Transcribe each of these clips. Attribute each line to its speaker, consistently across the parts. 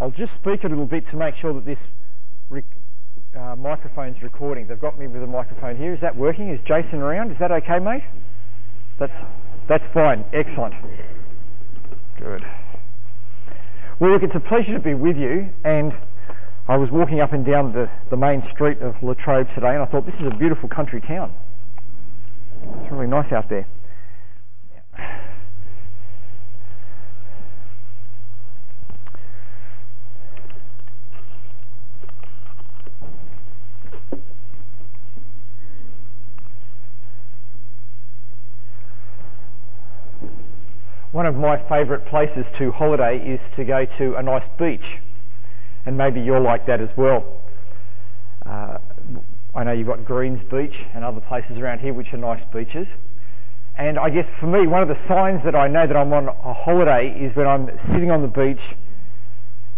Speaker 1: I'll just speak a little bit to make sure that this rec- uh, microphone's recording. They've got me with a microphone here. Is that working? Is Jason around? Is that okay, mate? That's, that's fine. Excellent. Good. Well, look, it's a pleasure to be with you. And I was walking up and down the, the main street of Latrobe today, and I thought, this is a beautiful country town. It's really nice out there. One of my favourite places to holiday is to go to a nice beach, and maybe you're like that as well. Uh, I know you've got Greens Beach and other places around here which are nice beaches. And I guess for me, one of the signs that I know that I'm on a holiday is when I'm sitting on the beach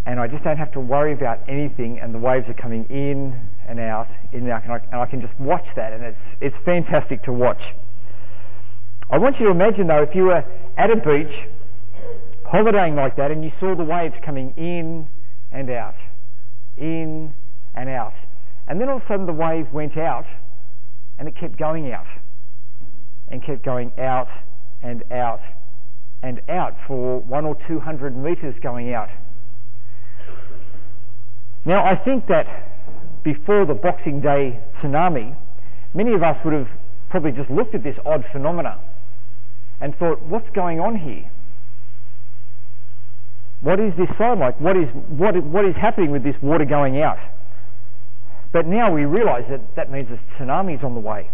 Speaker 1: and I just don't have to worry about anything and the waves are coming in and out, in and out, and I, and I can just watch that and it's, it's fantastic to watch. I want you to imagine though, if you were at a beach, holidaying like that, and you saw the waves coming in and out, in and out. And then all of a sudden the wave went out, and it kept going out, and kept going out and out and out for one or two hundred metres going out. Now I think that before the Boxing Day tsunami, many of us would have probably just looked at this odd phenomena and thought, what's going on here? What is this sign like? What is, what, what is happening with this water going out? But now we realise that that means a tsunami is on the way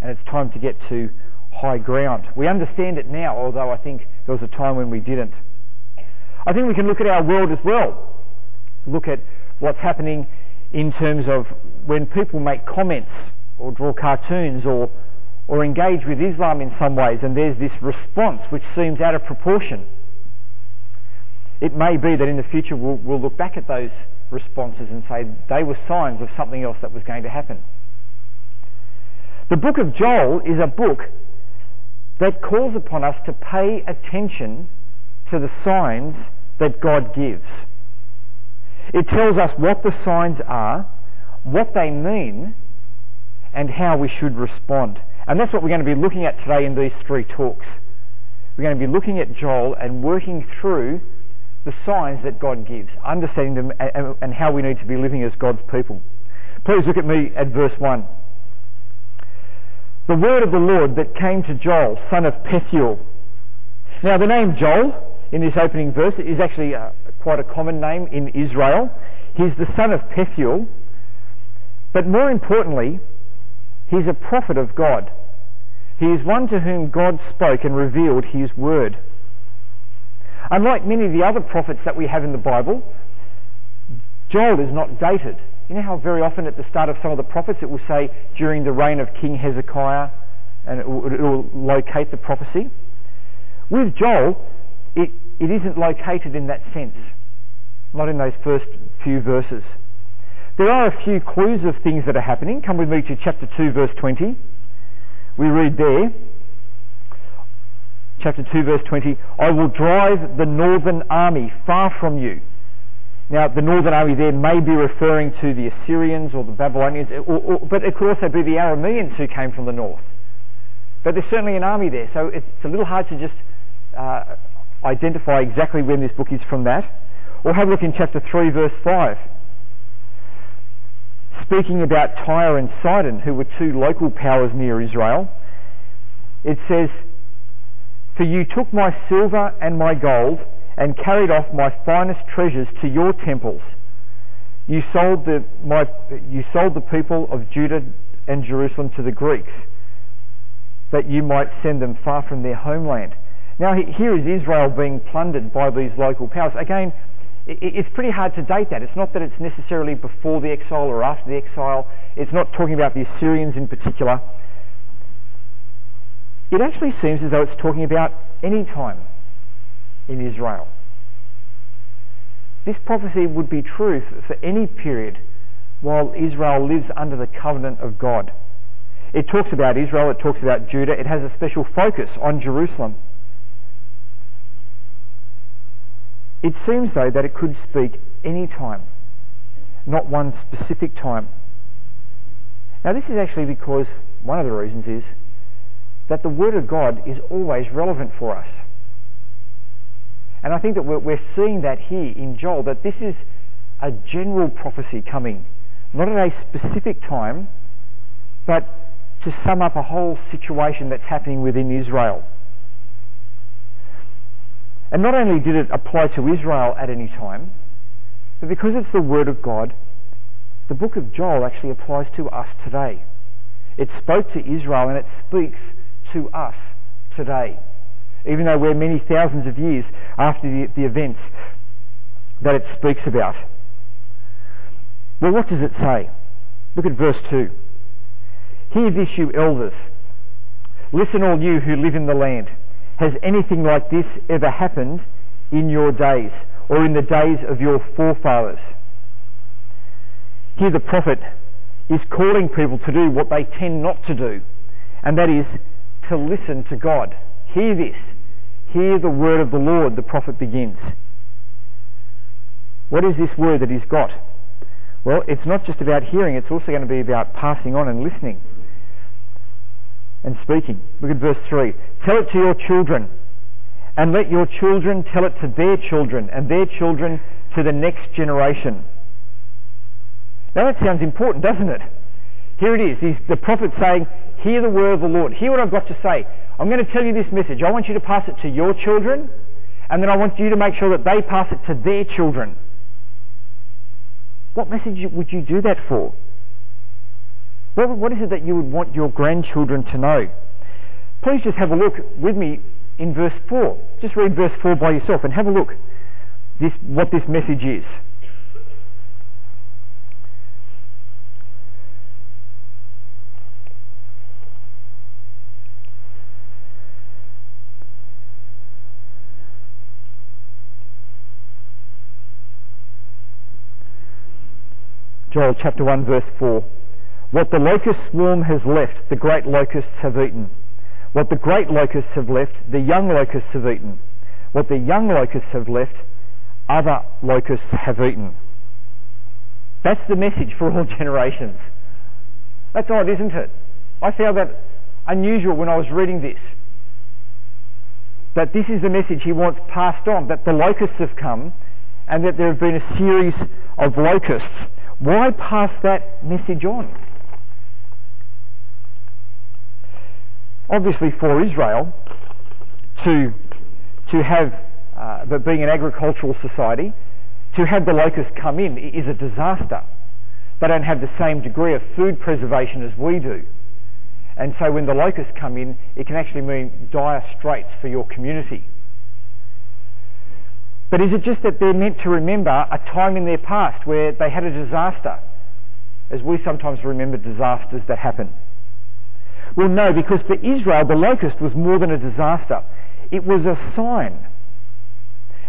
Speaker 1: and it's time to get to high ground. We understand it now, although I think there was a time when we didn't. I think we can look at our world as well. Look at what's happening in terms of when people make comments or draw cartoons or or engage with Islam in some ways, and there's this response which seems out of proportion. It may be that in the future we'll, we'll look back at those responses and say they were signs of something else that was going to happen. The book of Joel is a book that calls upon us to pay attention to the signs that God gives. It tells us what the signs are, what they mean, and how we should respond. And that's what we're going to be looking at today in these three talks. We're going to be looking at Joel and working through the signs that God gives, understanding them and how we need to be living as God's people. Please look at me at verse 1. The word of the Lord that came to Joel, son of Pethuel. Now the name Joel in this opening verse is actually a, quite a common name in Israel. He's the son of Pethuel. But more importantly, He's a prophet of God. He is one to whom God spoke and revealed his word. Unlike many of the other prophets that we have in the Bible, Joel is not dated. You know how very often at the start of some of the prophets it will say during the reign of King Hezekiah and it will, it will locate the prophecy? With Joel, it, it isn't located in that sense, not in those first few verses. There are a few clues of things that are happening. Come with me to chapter 2, verse 20. We read there, chapter 2, verse 20, I will drive the northern army far from you. Now, the northern army there may be referring to the Assyrians or the Babylonians, or, or, but it could also be the Arameans who came from the north. But there's certainly an army there, so it's a little hard to just uh, identify exactly when this book is from that. Or have a look in chapter 3, verse 5 speaking about Tyre and Sidon, who were two local powers near Israel, it says, For you took my silver and my gold and carried off my finest treasures to your temples. You sold the, my, you sold the people of Judah and Jerusalem to the Greeks, that you might send them far from their homeland. Now here is Israel being plundered by these local powers. Again, it's pretty hard to date that. It's not that it's necessarily before the exile or after the exile. It's not talking about the Assyrians in particular. It actually seems as though it's talking about any time in Israel. This prophecy would be true for any period while Israel lives under the covenant of God. It talks about Israel, it talks about Judah, it has a special focus on Jerusalem. It seems, though, that it could speak any time, not one specific time. Now, this is actually because one of the reasons is that the Word of God is always relevant for us. And I think that we're, seeing that here in Joel, that this is a general prophecy coming, not at a specific time, but to sum up a whole situation that's happening within Israel. And not only did it apply to Israel at any time, but because it's the Word of God, the book of Joel actually applies to us today. It spoke to Israel and it speaks to us today, even though we're many thousands of years after the, the events that it speaks about. Well, what does it say? Look at verse 2. Hear this, you elders. Listen, all you who live in the land. Has anything like this ever happened in your days or in the days of your forefathers? Here the prophet is calling people to do what they tend not to do, and that is to listen to God. Hear this. Hear the word of the Lord, the prophet begins. What is this word that he's got? Well, it's not just about hearing, it's also going to be about passing on and listening and speaking. Look at verse 3. Tell it to your children, and let your children tell it to their children, and their children to the next generation. Now that sounds important, doesn't it? Here it is. He's, the prophet saying, Hear the word of the Lord. Hear what I've got to say. I'm going to tell you this message. I want you to pass it to your children, and then I want you to make sure that they pass it to their children. What message would you do that for? What, what is it that you would want your grandchildren to know? Please just have a look with me in verse 4. Just read verse 4 by yourself and have a look this, what this message is. Joel chapter 1 verse 4. What the locust swarm has left, the great locusts have eaten. What the great locusts have left, the young locusts have eaten. What the young locusts have left, other locusts have eaten. That's the message for all generations. That's odd, isn't it? I found that unusual when I was reading this. That this is the message he wants passed on, that the locusts have come and that there have been a series of locusts. Why pass that message on? Obviously for Israel to, to have, uh, but being an agricultural society, to have the locusts come in is a disaster. They don't have the same degree of food preservation as we do. And so when the locusts come in, it can actually mean dire straits for your community. But is it just that they're meant to remember a time in their past where they had a disaster, as we sometimes remember disasters that happen? Well, no, because for Israel, the locust was more than a disaster. It was a sign.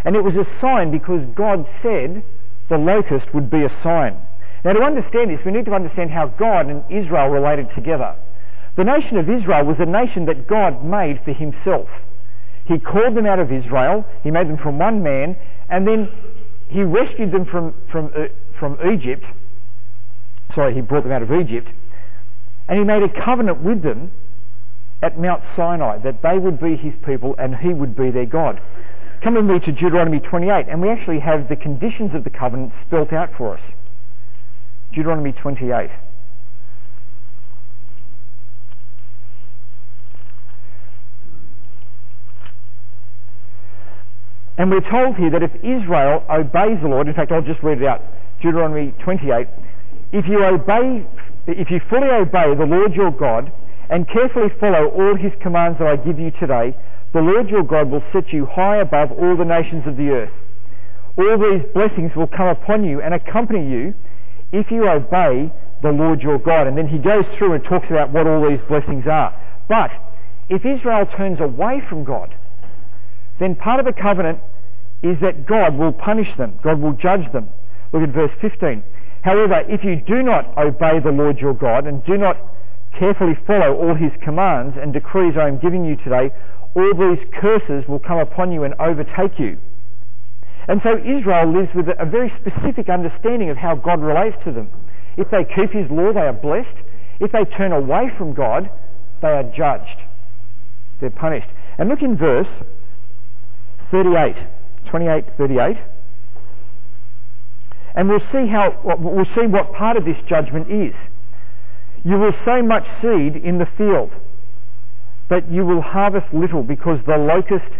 Speaker 1: And it was a sign because God said the locust would be a sign. Now, to understand this, we need to understand how God and Israel related together. The nation of Israel was a nation that God made for himself. He called them out of Israel, he made them from one man, and then he rescued them from, from, uh, from Egypt. Sorry, he brought them out of Egypt and he made a covenant with them at Mount Sinai that they would be his people and he would be their God. Come with me to Deuteronomy 28, and we actually have the conditions of the covenant spelt out for us. Deuteronomy 28. And we're told here that if Israel obeys the Lord, in fact, I'll just read it out Deuteronomy 28, if you obey if you fully obey the Lord your God and carefully follow all his commands that I give you today, the Lord your God will set you high above all the nations of the earth. All these blessings will come upon you and accompany you if you obey the Lord your God. And then he goes through and talks about what all these blessings are. But if Israel turns away from God, then part of the covenant is that God will punish them. God will judge them. Look at verse 15. However, if you do not obey the Lord your God and do not carefully follow all his commands and decrees I am giving you today, all these curses will come upon you and overtake you. And so Israel lives with a very specific understanding of how God relates to them. If they keep his law, they are blessed. If they turn away from God, they are judged. They're punished. And look in verse 38, 28, 38. And we'll see how, we'll see what part of this judgment is. You will sow much seed in the field, but you will harvest little because the locust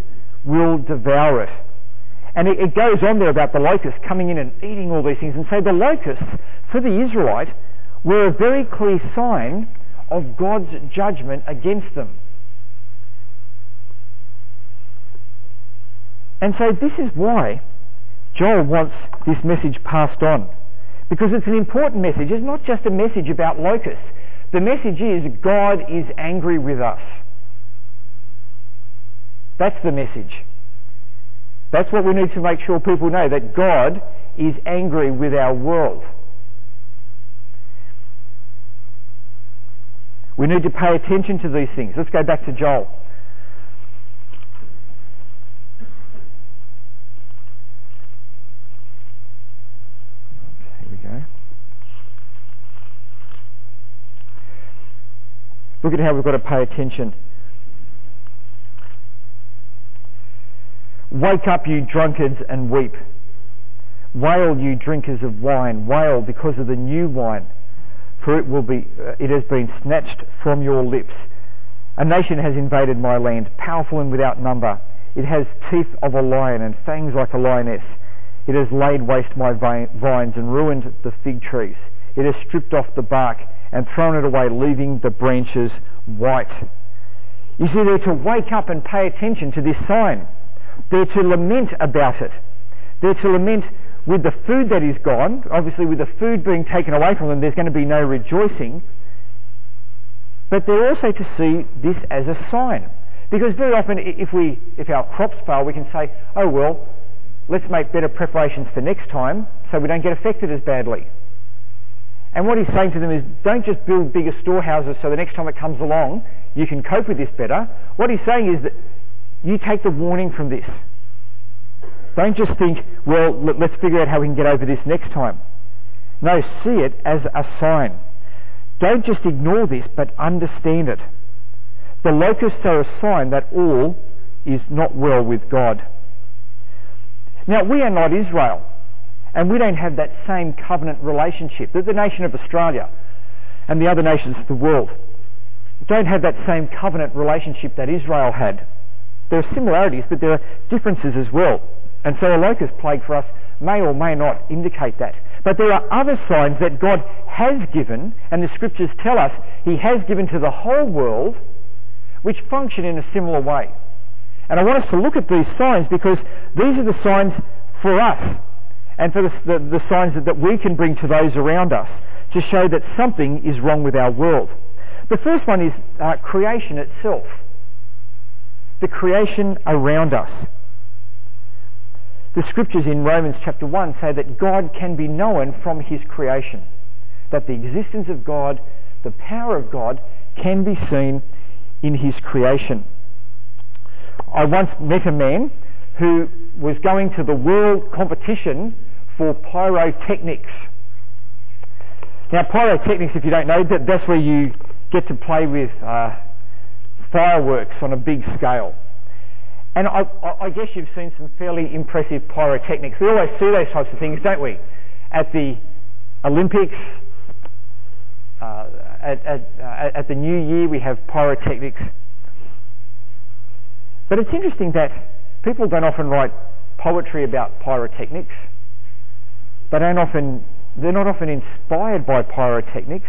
Speaker 1: will devour it. And it, it goes on there about the locust coming in and eating all these things. And so the locusts, for the Israelite, were a very clear sign of God's judgment against them. And so this is why Joel wants this message passed on. Because it's an important message. It's not just a message about locusts. The message is God is angry with us. That's the message. That's what we need to make sure people know, that God is angry with our world. We need to pay attention to these things. Let's go back to Joel. Here we go. Look at how we've got to pay attention. Wake up, you drunkards, and weep. Wail, you drinkers of wine. Wail because of the new wine, for it will be, uh, it has been snatched from your lips. A nation has invaded my land, powerful and without number. It has teeth of a lion and fangs like a lioness. It has laid waste my vines and ruined the fig trees. It has stripped off the bark and thrown it away, leaving the branches white. You see, they're to wake up and pay attention to this sign. They're to lament about it. They're to lament with the food that is gone. Obviously, with the food being taken away from them, there's going to be no rejoicing. But they're also to see this as a sign. Because very often, if, we, if our crops fail, we can say, oh well, let's make better preparations for next time so we don't get affected as badly. And what he's saying to them is, don't just build bigger storehouses so the next time it comes along, you can cope with this better. What he's saying is that you take the warning from this. Don't just think, well, let's figure out how we can get over this next time. No, see it as a sign. Don't just ignore this, but understand it. The locusts are a sign that all is not well with God. Now, we are not Israel, and we don't have that same covenant relationship that the nation of Australia and the other nations of the world don't have that same covenant relationship that Israel had. There are similarities, but there are differences as well. And so a locust plague for us may or may not indicate that. But there are other signs that God has given, and the scriptures tell us He has given to the whole world, which function in a similar way. And I want us to look at these signs because these are the signs for us and for the, the, the signs that, that we can bring to those around us to show that something is wrong with our world. The first one is uh, creation itself the creation around us. The scriptures in Romans chapter 1 say that God can be known from his creation, that the existence of God, the power of God, can be seen in his creation. I once met a man who was going to the world competition for pyrotechnics. Now, pyrotechnics, if you don't know, that's where you get to play with uh, fireworks on a big scale. And I, I, guess you've seen some fairly impressive pyrotechnics. We always see those types of things, don't we? At the Olympics, uh, at, at, uh, at the New Year, we have pyrotechnics. But it's interesting that people don't often write poetry about pyrotechnics. They don't often, they're not often inspired by pyrotechnics.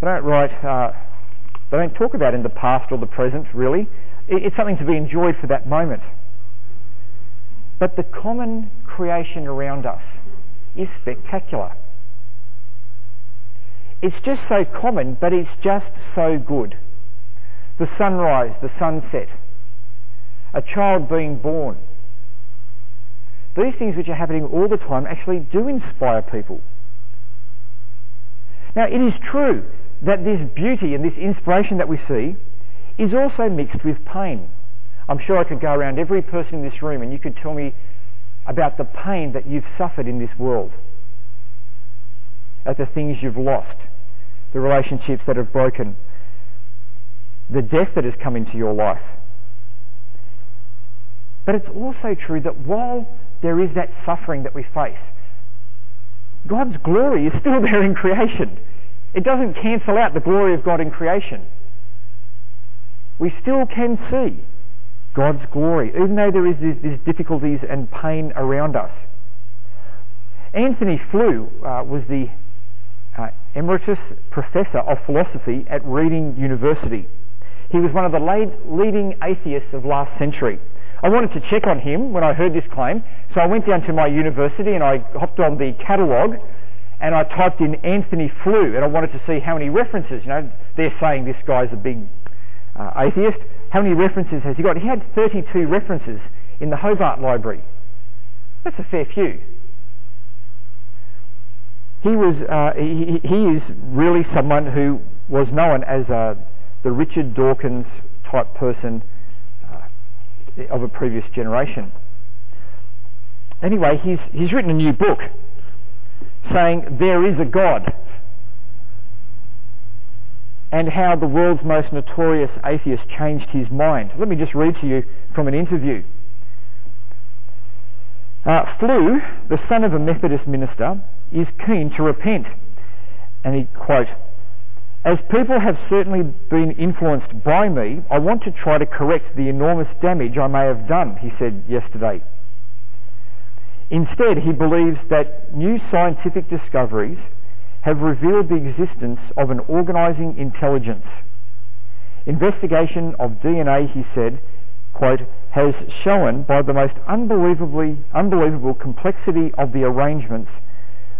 Speaker 1: They don't write uh, they don't talk about in the past or the present, really. It's something to be enjoyed for that moment. But the common creation around us is spectacular. It's just so common, but it's just so good. The sunrise, the sunset, a child being born. These things which are happening all the time actually do inspire people. Now, it is true that this beauty and this inspiration that we see is also mixed with pain. I'm sure I could go around every person in this room and you could tell me about the pain that you've suffered in this world, at the things you've lost, the relationships that have broken, the death that has come into your life. But it's also true that while there is that suffering that we face, God's glory is still there in creation. It doesn't cancel out the glory of God in creation. We still can see God's glory, even though there is these, difficulties and pain around us. Antony Flew uh, was the uh, emeritus professor of philosophy at Reading University. He was one of the leading atheists of last century. I wanted to check on him when I heard this claim, so I went down to my university and I hopped on the catalogue and I typed in Antony Flew and I wanted to see how many references. You know, they're saying this guy's a big uh, atheist. How many references has he got? He had 32 references in the Hobart Library. That's a fair few. He was, uh, he, he, is really someone who was known as uh, the Richard Dawkins type person of a previous generation. Anyway, he's, he's written a new book saying there is a God and how the world's most notorious atheist changed his mind. Let me just read to you from an interview. Uh, Flew, the son of a Methodist minister, is keen to repent. And he, quote, as people have certainly been influenced by me, I want to try to correct the enormous damage I may have done, he said yesterday. Instead, he believes that new scientific discoveries have revealed the existence of an organising intelligence. Investigation of DNA, he said, quote, has shown by the most unbelievably unbelievable complexity of the arrangements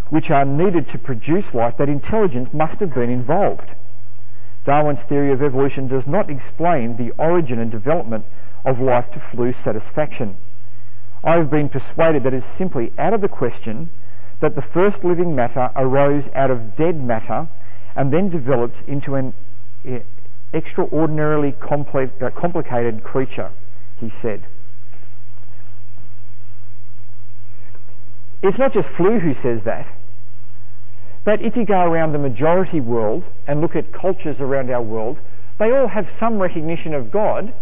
Speaker 1: which are needed to produce life, that intelligence must have been involved. Darwin's theory of evolution does not explain the origin and development of life to Flew's satisfaction. I have been persuaded that it is simply out of the question that the first living matter arose out of dead matter and then developed into an eh, extraordinarily uh, complicated creature, he said. It's not just Flew who says that. But if you go around the majority world and look at cultures around our world, they all have some recognition of God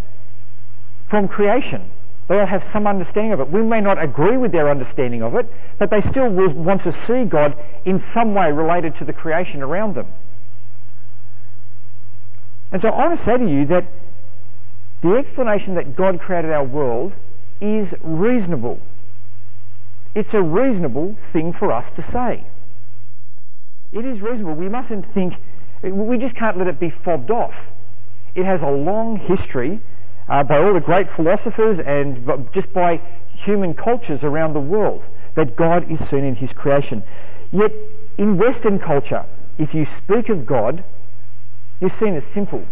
Speaker 1: from creation. They all have some understanding of it. We may not agree with their understanding of it, but they still will want to see God in some way related to the creation around them. And so I want to say to you that the explanation that God created our world is reasonable. It's a reasonable thing for us to say. It is reasonable. We mustn't think, we just can't let it be fobbed off. It has a long history uh, by all the great philosophers and just by human cultures around the world that God is seen in his creation. Yet in Western culture, if you speak of God, you're seen as simple.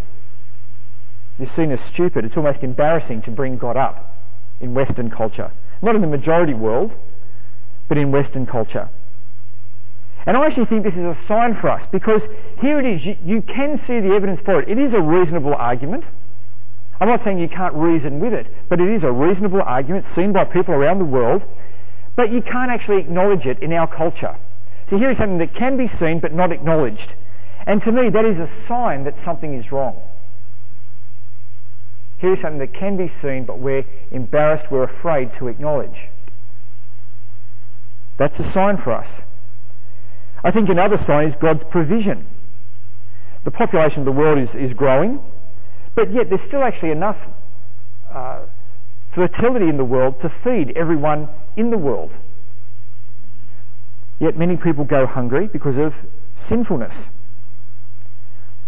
Speaker 1: You're seen as stupid. It's almost embarrassing to bring God up in Western culture. Not in the majority world, but in Western culture. And I actually think this is a sign for us because here it is, you, you can see the evidence for it. It is a reasonable argument. I'm not saying you can't reason with it, but it is a reasonable argument seen by people around the world, but you can't actually acknowledge it in our culture. So here is something that can be seen but not acknowledged. And to me, that is a sign that something is wrong. Here is something that can be seen but we're embarrassed, we're afraid to acknowledge. That's a sign for us. I think another sign is God's provision. The population of the world is, is growing, but yet there's still actually enough uh, fertility in the world to feed everyone in the world. Yet many people go hungry because of sinfulness.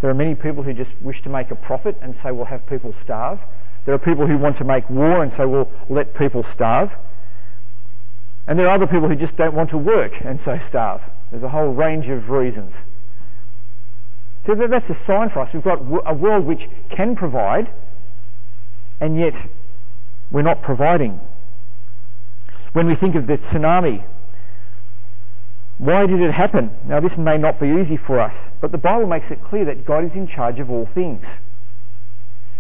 Speaker 1: There are many people who just wish to make a profit and say we'll have people starve. There are people who want to make war and say we'll let people starve. And there are other people who just don't want to work and so starve. There's a whole range of reasons. So that's a sign for us. We've got a world which can provide, and yet we're not providing. When we think of the tsunami, why did it happen? Now, this may not be easy for us, but the Bible makes it clear that God is in charge of all things.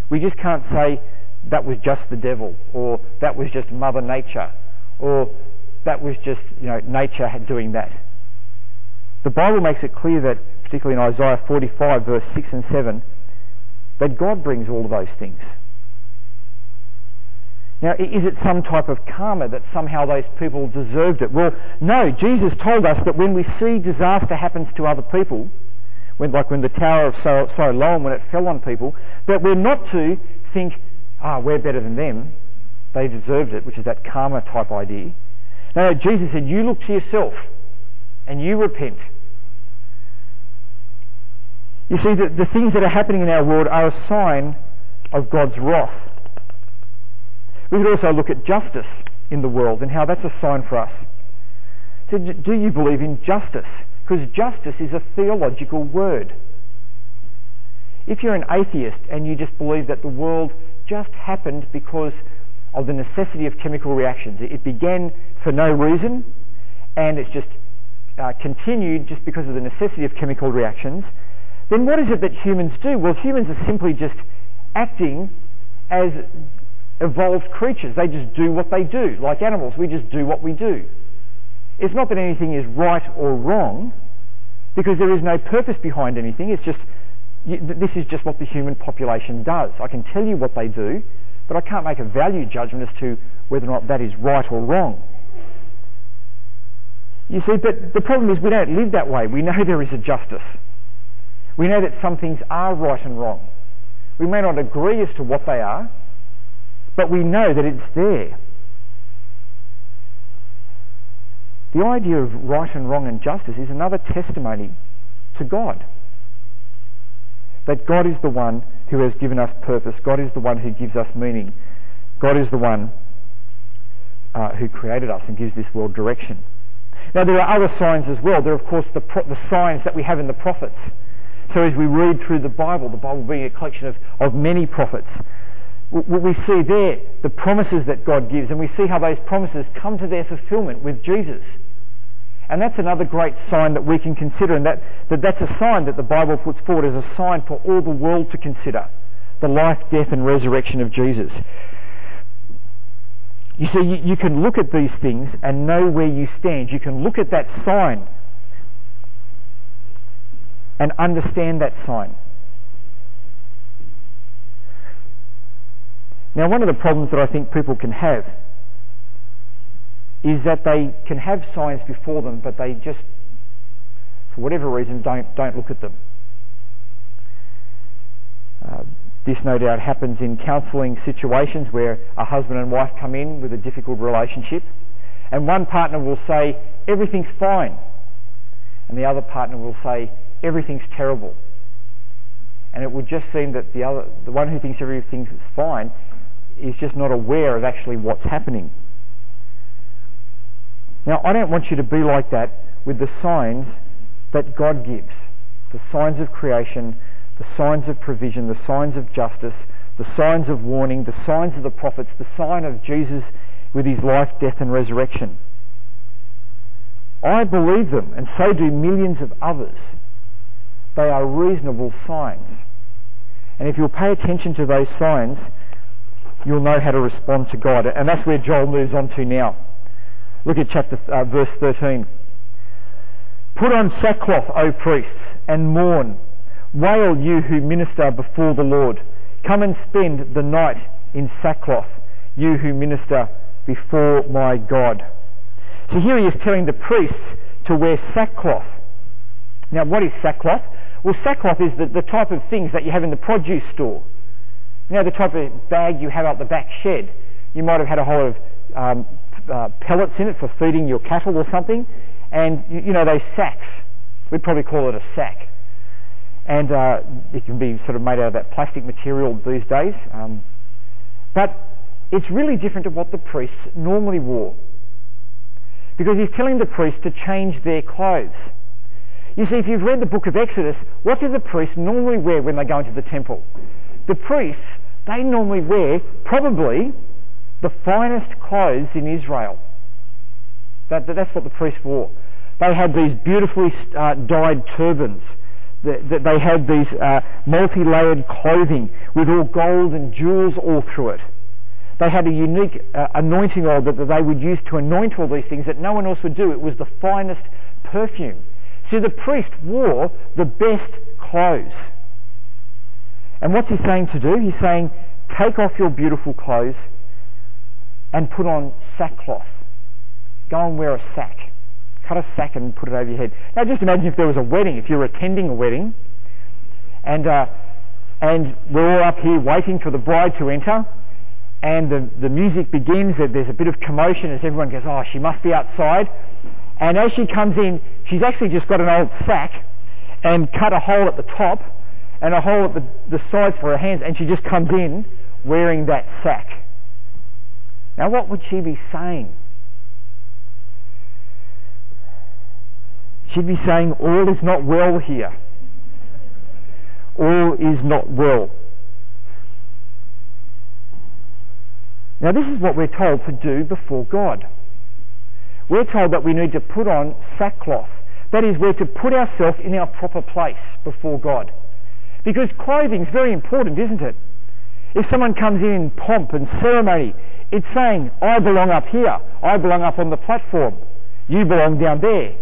Speaker 1: We just can't say that was just the devil, or that was just Mother Nature, or that was just you know nature doing that. The Bible makes it clear that, particularly in Isaiah 45, verse 6 and 7, that God brings all of those things. Now, is it some type of karma that somehow those people deserved it? Well, no. Jesus told us that when we see disaster happens to other people, when, like when the Tower of Siloam, when it fell on people, that we're not to think, ah, we're better than them. They deserved it, which is that karma type idea. No, Jesus said, you look to yourself and you repent. You see, the, the things that are happening in our world are a sign of God's wrath. We could also look at justice in the world and how that's a sign for us. So do you believe in justice? Because justice is a theological word. If you're an atheist and you just believe that the world just happened because of the necessity of chemical reactions, it began for no reason and it's just uh, continued just because of the necessity of chemical reactions, then what is it that humans do? Well, humans are simply just acting as evolved creatures. They just do what they do. Like animals, we just do what we do. It's not that anything is right or wrong, because there is no purpose behind anything. It's just, this is just what the human population does. I can tell you what they do, but I can't make a value judgment as to whether or not that is right or wrong. You see, but the problem is we don't live that way. We know there is a justice. We know that some things are right and wrong. We may not agree as to what they are, but we know that it's there. The idea of right and wrong and justice is another testimony to God. That God is the one who has given us purpose. God is the one who gives us meaning. God is the one uh, who created us and gives this world direction. Now there are other signs as well. There are of course the, pro- the signs that we have in the prophets. So as we read through the Bible, the Bible being a collection of, of many prophets, what we see there the promises that God gives, and we see how those promises come to their fulfillment with Jesus. And that's another great sign that we can consider, and that, that that's a sign that the Bible puts forward as a sign for all the world to consider the life, death, and resurrection of Jesus. You see, you, you can look at these things and know where you stand. You can look at that sign and understand that sign. Now, one of the problems that I think people can have is that they can have signs before them, but they just, for whatever reason, don't, don't look at them. Uh, this no doubt happens in counselling situations where a husband and wife come in with a difficult relationship, and one partner will say, everything's fine, and the other partner will say, everything's terrible. And it would just seem that the, other, the one who thinks everything's fine is just not aware of actually what's happening. Now, I don't want you to be like that with the signs that God gives the signs of creation, the signs of provision, the signs of justice, the signs of warning, the signs of the prophets, the sign of Jesus with his life, death, and resurrection. I believe them, and so do millions of others. They are reasonable signs. And if you'll pay attention to those signs, you'll know how to respond to God. And that's where Joel moves on to now. Look at chapter uh, verse 13. Put on sackcloth, O priests, and mourn. Wail, you who minister before the Lord. Come and spend the night in sackcloth, you who minister before my God. So here he is telling the priests to wear sackcloth. Now, what is sackcloth? Well, sackcloth is the, the type of things that you have in the produce store. You know, the type of bag you have out the back shed. You might have had a whole of um, uh, pellets in it for feeding your cattle or something, and you, you know those sacks. We'd probably call it a sack, and uh, it can be sort of made out of that plastic material these days. Um, but it's really different to what the priests normally wore, because he's telling the priests to change their clothes. You see, if you've read the book of Exodus, what do the priests normally wear when they go into the temple? The priests they normally wear probably the finest clothes in Israel. That, that's what the priests wore. They had these beautifully uh, dyed turbans. That They had these uh, multi-layered clothing with all gold and jewels all through it. They had a unique uh, anointing oil that, that they would use to anoint all these things that no one else would do. It was the finest perfume. See, the priest wore the best clothes. And what's he saying to do? He's saying, take off your beautiful clothes and put on sackcloth. Go and wear a sack. Cut a sack and put it over your head. Now just imagine if there was a wedding, if you're attending a wedding, and, uh, and we're all up here waiting for the bride to enter, and the, the music begins, there's a bit of commotion as everyone goes, oh, she must be outside. And as she comes in, she's actually just got an old sack and cut a hole at the top and a hole at the, the sides for her hands, and she just comes in wearing that sack. Now, what would she be saying? She'd be saying, All is not well here. All is not well. Now, this is what we're told to do before God. We're told that we need to put on sackcloth. That is, we're to put ourselves in our proper place before God. Because clothing is very important, isn't it? If someone comes in in pomp and ceremony, it's saying, I belong up here. I belong up on the platform. You belong down there.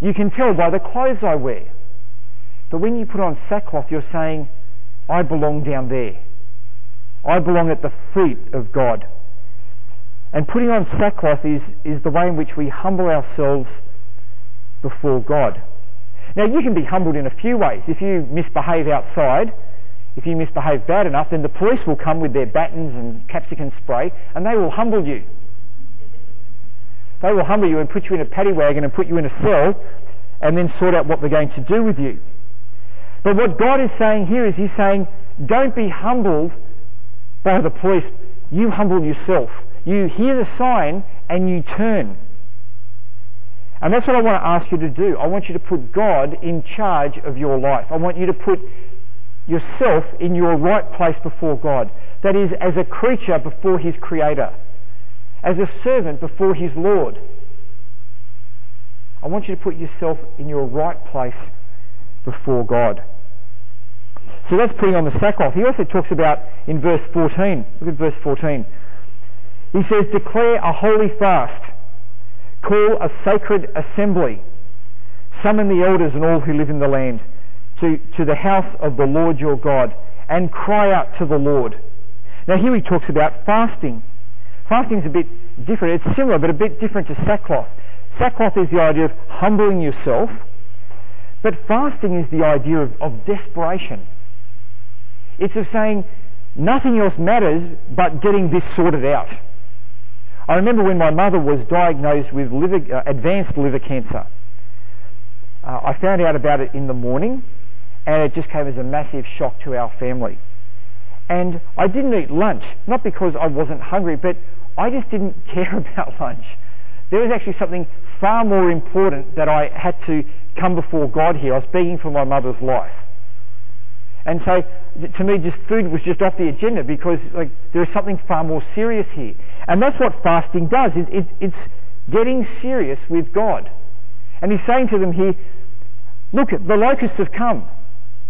Speaker 1: You can tell by the clothes I wear. But when you put on sackcloth, you're saying, I belong down there. I belong at the feet of God. And putting on sackcloth is, is the way in which we humble ourselves before God. Now, you can be humbled in a few ways. If you misbehave outside, if you misbehave bad enough, then the police will come with their batons and capsicum spray and they will humble you. They will humble you and put you in a paddy wagon and put you in a cell and then sort out what they're going to do with you. But what God is saying here is He's saying, don't be humbled by the police. You humble yourself. You hear the sign and you turn. And that's what I want to ask you to do. I want you to put God in charge of your life. I want you to put yourself in your right place before God. That is, as a creature before His Creator, as a servant before His Lord. I want you to put yourself in your right place before God. So that's putting on the sackcloth. He also talks about in verse 14. Look at verse 14. He says, Declare a holy fast, call a sacred assembly, summon the elders and all who live in the land to, to the house of the Lord your God, and cry out to the Lord. Now here he talks about fasting. Fasting is a bit different. It's similar, but a bit different to sackcloth. Sackcloth is the idea of humbling yourself, but fasting is the idea of, of desperation. It's of saying, nothing else matters but getting this sorted out. I remember when my mother was diagnosed with liver, uh, advanced liver cancer. Uh, I found out about it in the morning, and it just came as a massive shock to our family. And I didn't eat lunch, not because I wasn't hungry, but I just didn't care about lunch. There was actually something far more important that I had to come before God here. I was begging for my mother's life. And so, to me, just food was just off the agenda because like, there is something far more serious here. And that's what fasting does. It, it, it's getting serious with God. And he's saying to them here, look, the locusts have come.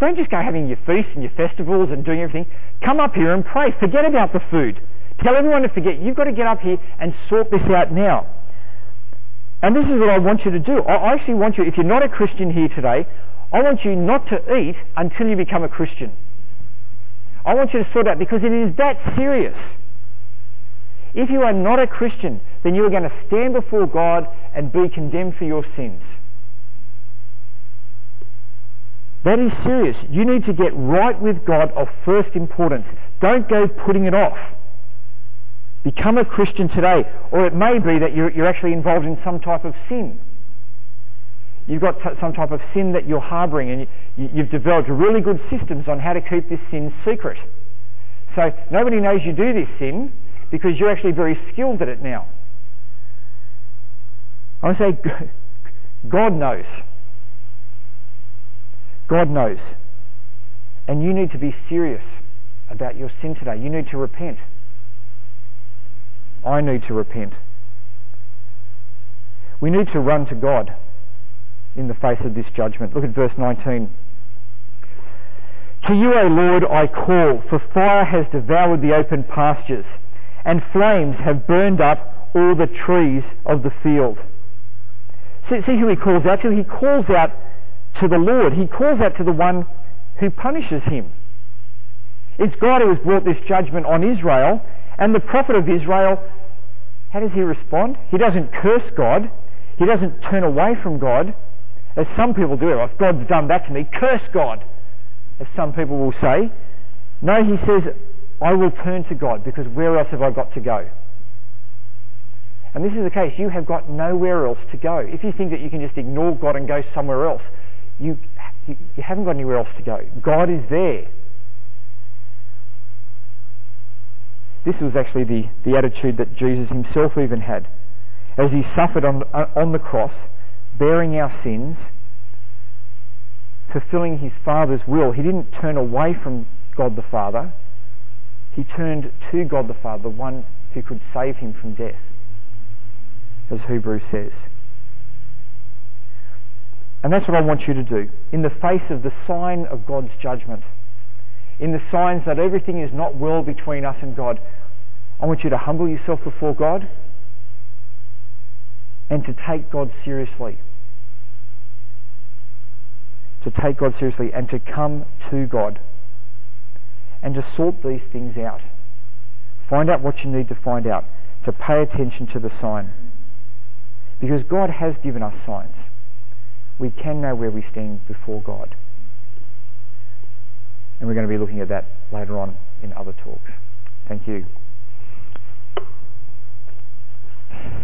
Speaker 1: Don't just go having your feasts and your festivals and doing everything. Come up here and pray. Forget about the food. Tell everyone to forget. You've got to get up here and sort this out now. And this is what I want you to do. I actually want you, if you're not a Christian here today, I want you not to eat until you become a Christian. I want you to sort out because it is that serious. If you are not a Christian, then you are going to stand before God and be condemned for your sins. That is serious. You need to get right with God of first importance. Don't go putting it off. Become a Christian today. Or it may be that you're, you're actually involved in some type of sin. You've got t- some type of sin that you're harbouring and you, you've developed really good systems on how to keep this sin secret. So nobody knows you do this sin because you're actually very skilled at it now. I say, God knows. God knows. And you need to be serious about your sin today. You need to repent. I need to repent. We need to run to God in the face of this judgment. Look at verse 19. To you, O Lord, I call, for fire has devoured the open pastures, and flames have burned up all the trees of the field. See, see who he calls out to? He calls out to the Lord. He calls out to the one who punishes him. It's God who has brought this judgment on Israel, and the prophet of Israel, how does he respond? He doesn't curse God. He doesn't turn away from God, as some people do. If God's done that to me, curse God, as some people will say. No, he says, I will turn to God because where else have I got to go? And this is the case. You have got nowhere else to go. If you think that you can just ignore God and go somewhere else, you, you, haven't got anywhere else to go. God is there. This was actually the, the attitude that Jesus himself even had. As he suffered on, uh, on the cross, bearing our sins, fulfilling his Father's will, he didn't turn away from God the Father. He turned to God the Father, the one who could save him from death, as Hebrews says. And that's what I want you to do. In the face of the sign of God's judgment, in the signs that everything is not well between us and God, I want you to humble yourself before God and to take God seriously. To take God seriously and to come to God and to sort these things out. Find out what you need to find out, to pay attention to the sign. Because God has given us signs. We can know where we stand before God. And we're going to be looking at that later on in other talks. Thank you.